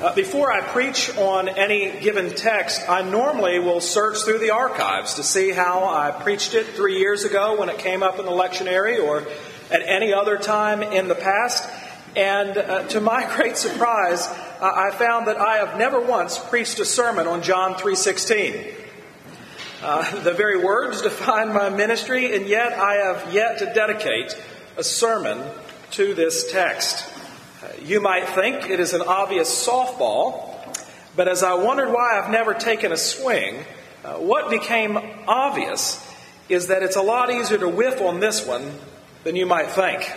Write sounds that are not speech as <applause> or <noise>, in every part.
Uh, before I preach on any given text, I normally will search through the archives to see how I preached it three years ago when it came up in the lectionary or at any other time in the past. And uh, to my <laughs> great surprise, uh, I found that I have never once preached a sermon on John 3:16. Uh, <laughs> the very words define my ministry, and yet I have yet to dedicate a sermon to this text. You might think it is an obvious softball, but as I wondered why I've never taken a swing, uh, what became obvious is that it's a lot easier to whiff on this one than you might think.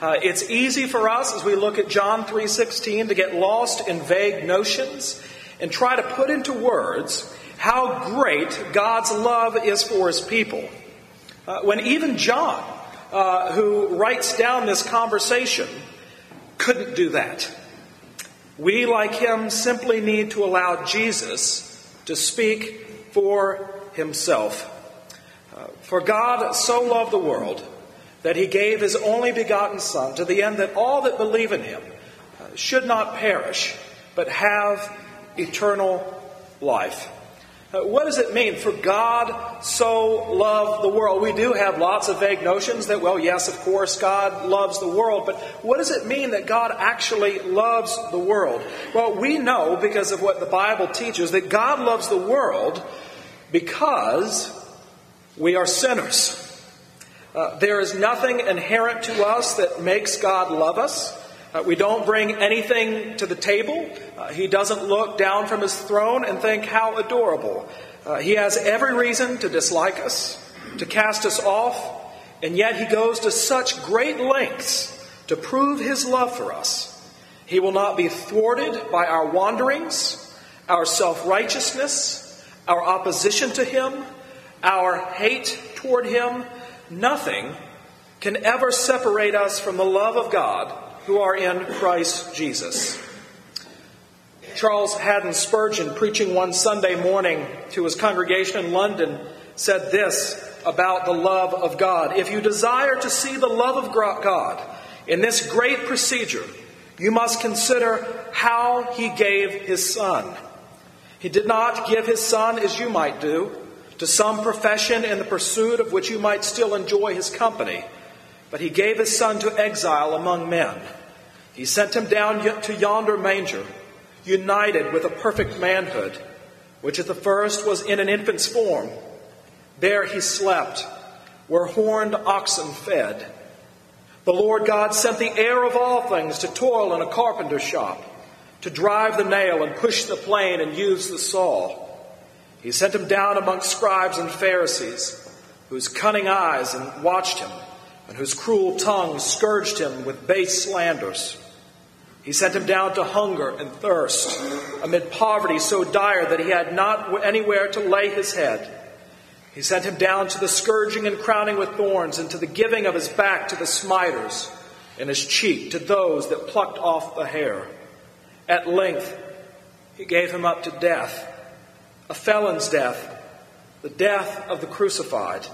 Uh, it's easy for us as we look at John 3:16 to get lost in vague notions and try to put into words how great God's love is for his people. Uh, when even John, uh, who writes down this conversation, couldn't do that. We, like him, simply need to allow Jesus to speak for himself. Uh, for God so loved the world that he gave his only begotten Son to the end that all that believe in him uh, should not perish, but have eternal life. Uh, what does it mean for God so loved the world? We do have lots of vague notions that, well, yes, of course, God loves the world, but what does it mean that God actually loves the world? Well, we know because of what the Bible teaches that God loves the world because we are sinners. Uh, there is nothing inherent to us that makes God love us. Uh, we don't bring anything to the table. Uh, he doesn't look down from his throne and think, how adorable. Uh, he has every reason to dislike us, to cast us off, and yet he goes to such great lengths to prove his love for us. He will not be thwarted by our wanderings, our self righteousness, our opposition to him, our hate toward him. Nothing can ever separate us from the love of God who are in Christ Jesus. Charles Haddon Spurgeon, preaching one Sunday morning to his congregation in London, said this about the love of God. If you desire to see the love of God in this great procedure, you must consider how he gave his son. He did not give his son as you might do, to some profession in the pursuit of which you might still enjoy his company but he gave his son to exile among men. He sent him down to yonder manger, united with a perfect manhood, which at the first was in an infant's form. There he slept, where horned oxen fed. The Lord God sent the heir of all things to toil in a carpenter's shop, to drive the nail and push the plane and use the saw. He sent him down among scribes and Pharisees, whose cunning eyes watched him and whose cruel tongues scourged him with base slanders. He sent him down to hunger and thirst, amid poverty so dire that he had not anywhere to lay his head. He sent him down to the scourging and crowning with thorns, and to the giving of his back to the smiters, and his cheek to those that plucked off the hair. At length, he gave him up to death, a felon's death, the death of the crucified.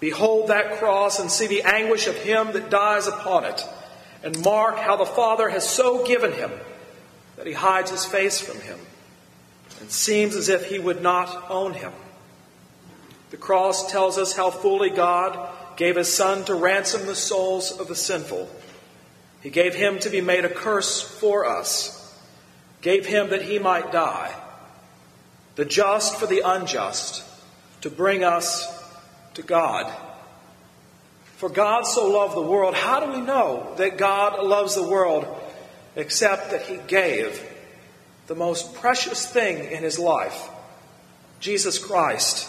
Behold that cross and see the anguish of him that dies upon it, and mark how the Father has so given him that he hides his face from him and seems as if he would not own him. The cross tells us how fully God gave his Son to ransom the souls of the sinful. He gave him to be made a curse for us, gave him that he might die, the just for the unjust, to bring us to God. For God so loved the world, how do we know that God loves the world except that He gave the most precious thing in His life, Jesus Christ,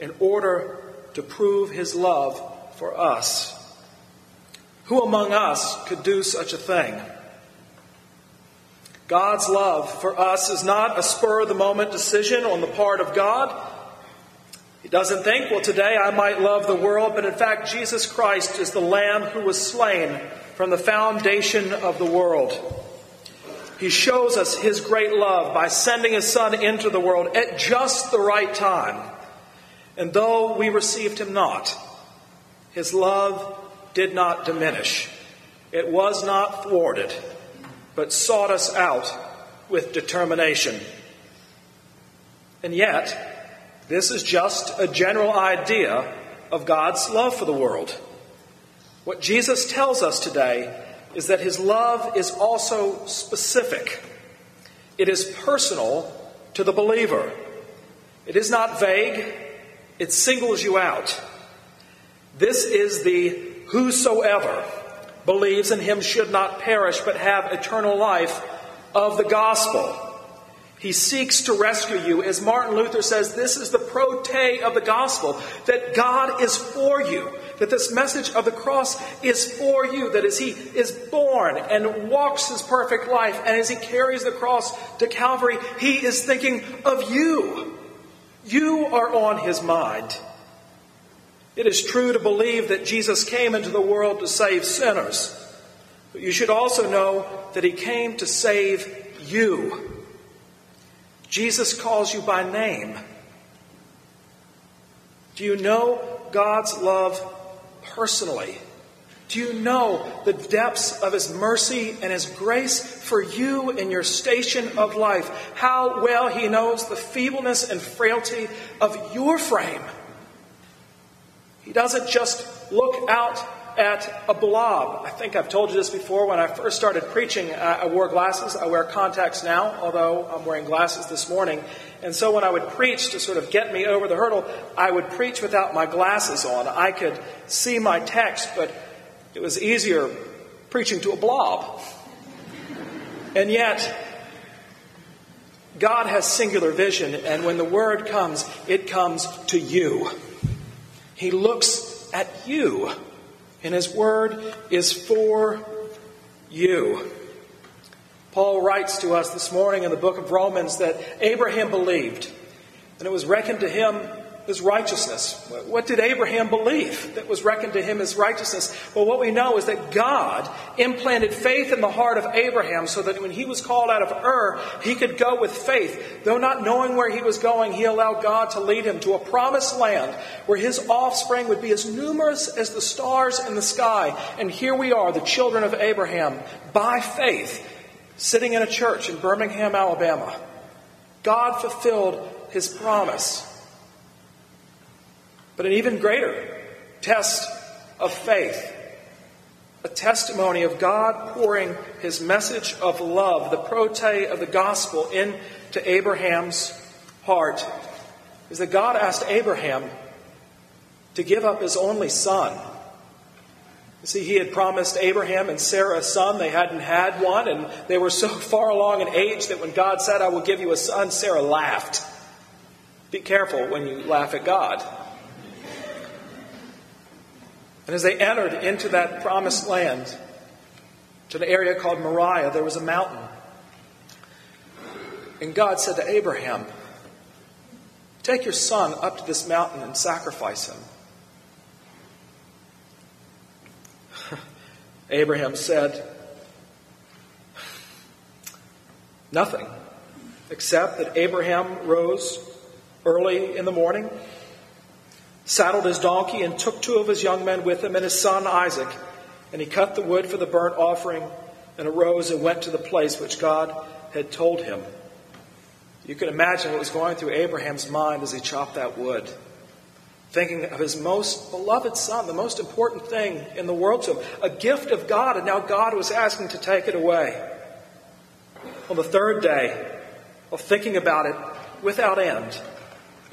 in order to prove His love for us? Who among us could do such a thing? God's love for us is not a spur of the moment decision on the part of God. He doesn't think, well, today I might love the world, but in fact, Jesus Christ is the Lamb who was slain from the foundation of the world. He shows us his great love by sending his Son into the world at just the right time. And though we received him not, his love did not diminish. It was not thwarted, but sought us out with determination. And yet, this is just a general idea of God's love for the world. What Jesus tells us today is that his love is also specific. It is personal to the believer. It is not vague, it singles you out. This is the whosoever believes in him should not perish but have eternal life of the gospel. He seeks to rescue you. As Martin Luther says, this is the pro te of the gospel that God is for you, that this message of the cross is for you, that as he is born and walks his perfect life, and as he carries the cross to Calvary, he is thinking of you. You are on his mind. It is true to believe that Jesus came into the world to save sinners, but you should also know that he came to save you. Jesus calls you by name. Do you know God's love personally? Do you know the depths of His mercy and His grace for you in your station of life? How well He knows the feebleness and frailty of your frame. He doesn't just look out at a blob. I think I've told you this before. When I first started preaching, uh, I wore glasses. I wear contacts now, although I'm wearing glasses this morning. And so when I would preach to sort of get me over the hurdle, I would preach without my glasses on. I could see my text, but it was easier preaching to a blob. And yet, God has singular vision, and when the word comes, it comes to you. He looks at you, and his word is for you. Paul writes to us this morning in the book of Romans that Abraham believed, and it was reckoned to him as righteousness. What did Abraham believe that was reckoned to him as righteousness? Well, what we know is that God implanted faith in the heart of Abraham so that when he was called out of Ur, he could go with faith. Though not knowing where he was going, he allowed God to lead him to a promised land where his offspring would be as numerous as the stars in the sky. And here we are, the children of Abraham, by faith, sitting in a church in Birmingham, Alabama. God fulfilled his promise. But an even greater test of faith, a testimony of God pouring his message of love, the pro te of the gospel, into Abraham's heart, is that God asked Abraham to give up his only son. You see, he had promised Abraham and Sarah a son. They hadn't had one, and they were so <laughs> far along in age that when God said, I will give you a son, Sarah laughed. Be careful when you laugh at God. And as they entered into that promised land, to the area called Moriah, there was a mountain. And God said to Abraham, Take your son up to this mountain and sacrifice him. <laughs> Abraham said, Nothing, except that Abraham rose early in the morning saddled his donkey, and took two of his young men with him and his son Isaac. And he cut the wood for the burnt offering and arose and went to the place which God had told him. You can imagine what was going through Abraham's mind as he chopped that wood, thinking of his most beloved son, the most important thing in the world to him, a gift of God, and now God was asking to take it away. On the third day of thinking about it without end,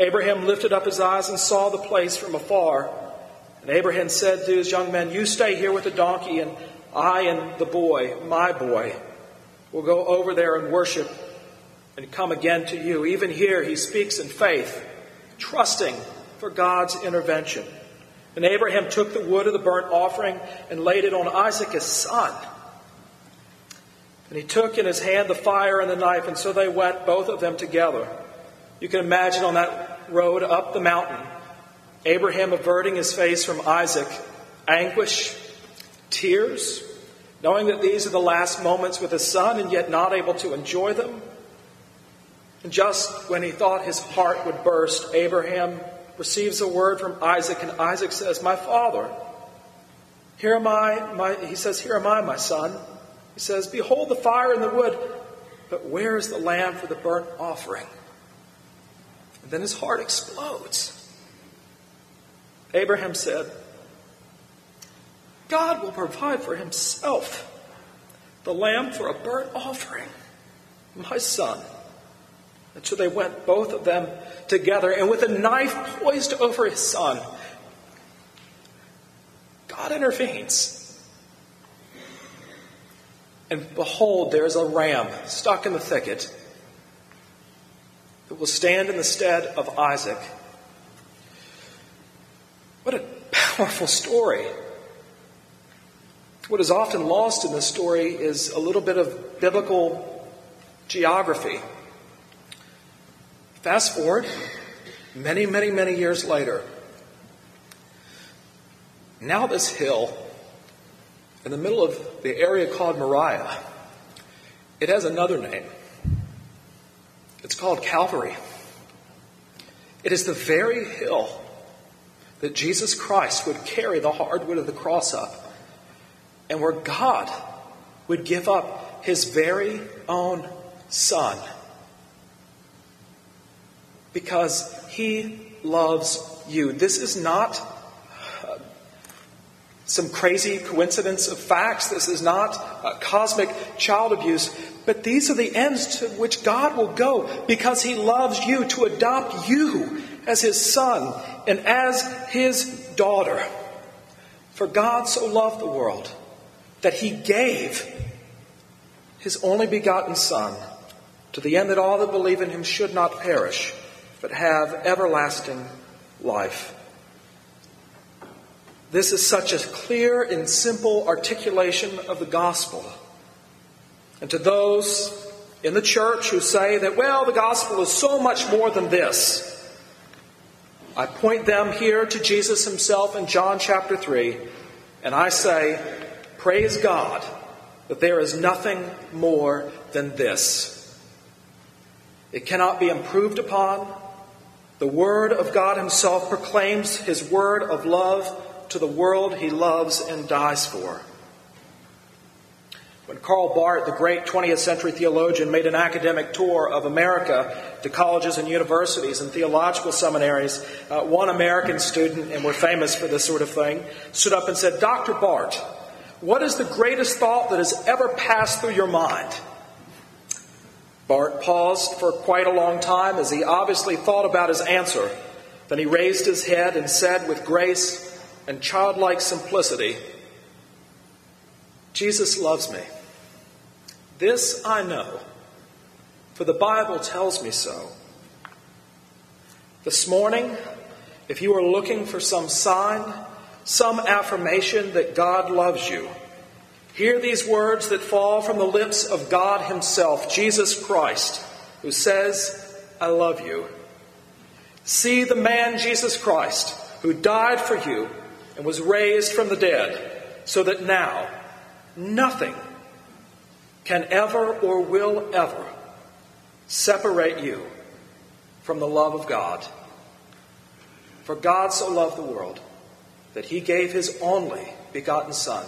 Abraham lifted up his eyes and saw the place from afar. And Abraham said to his young men, You stay here with the donkey, and I and the boy, my boy, will go over there and worship and come again to you. Even here, he speaks in faith, trusting for God's intervention. And Abraham took the wood of the burnt offering and laid it on Isaac, his son. And he took in his hand the fire and the knife, and so they went, both of them together. You can imagine on that road up the mountain, Abraham averting his face from Isaac, anguish, tears, knowing that these are the last moments with his son and yet not able to enjoy them. And just when he thought his heart would burst, Abraham receives a word from Isaac, and Isaac says, My father, here am I, my, he says, Here am I, my son. He says, Behold the fire and the wood, But where is the lamb for the burnt offering? Then his heart explodes. Abraham said, God will provide for himself the lamb for a burnt offering, my son. And so they went, both of them together, and with a knife poised over his son, God intervenes. And behold, there is a ram stuck in the thicket will stand in the stead of Isaac. What a powerful story. What is often lost in this story is a little bit of biblical geography. Fast forward many, many, many years later. Now, this hill in the middle of the area called Moriah, it has another name. It's called Calvary. It is the very hill that Jesus Christ would carry the hardwood of the cross up, and where God would give up his very own Son because he loves you. This is not uh, some crazy coincidence of facts. This is not uh, cosmic child abuse. But these are the ends to which God will go because he loves you to adopt you as his son and as his daughter. For God so loved the world that he gave his only begotten Son to the end that all that believe in him should not perish but have everlasting life. This is such a clear and simple articulation of the gospel. And to those in the church who say that, well, the gospel is so much more than this, I point them here to Jesus himself in John chapter 3, and I say, Praise God that there is nothing more than this. It cannot be improved upon, the Word of God Himself proclaims His word of love to the world He loves and dies for. When Karl Barth, the great 20th century theologian, made an academic tour of America to colleges and universities and theological seminaries, uh, one American student, and we're famous for this sort of thing, stood up and said, Dr. Barth, what is the greatest thought that has ever passed through your mind? Barth paused for quite a long time as he obviously thought about his answer. Then he raised his head and said with grace and childlike simplicity, Jesus loves me. This I know, for the Bible tells me so. This morning, if you are looking for some sign, some affirmation that God loves you, Hear these words that fall from the lips of God Himself, Jesus Christ, who says, I love you. See the man Jesus Christ, who died for you and was raised from the dead, so that now nothing can ever or will ever separate you from the love of God. For God so loved the world that He gave His only begotten Son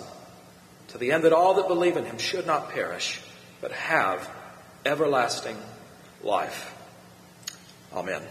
to the end that all that believe in him should not perish, but have everlasting life. Amen.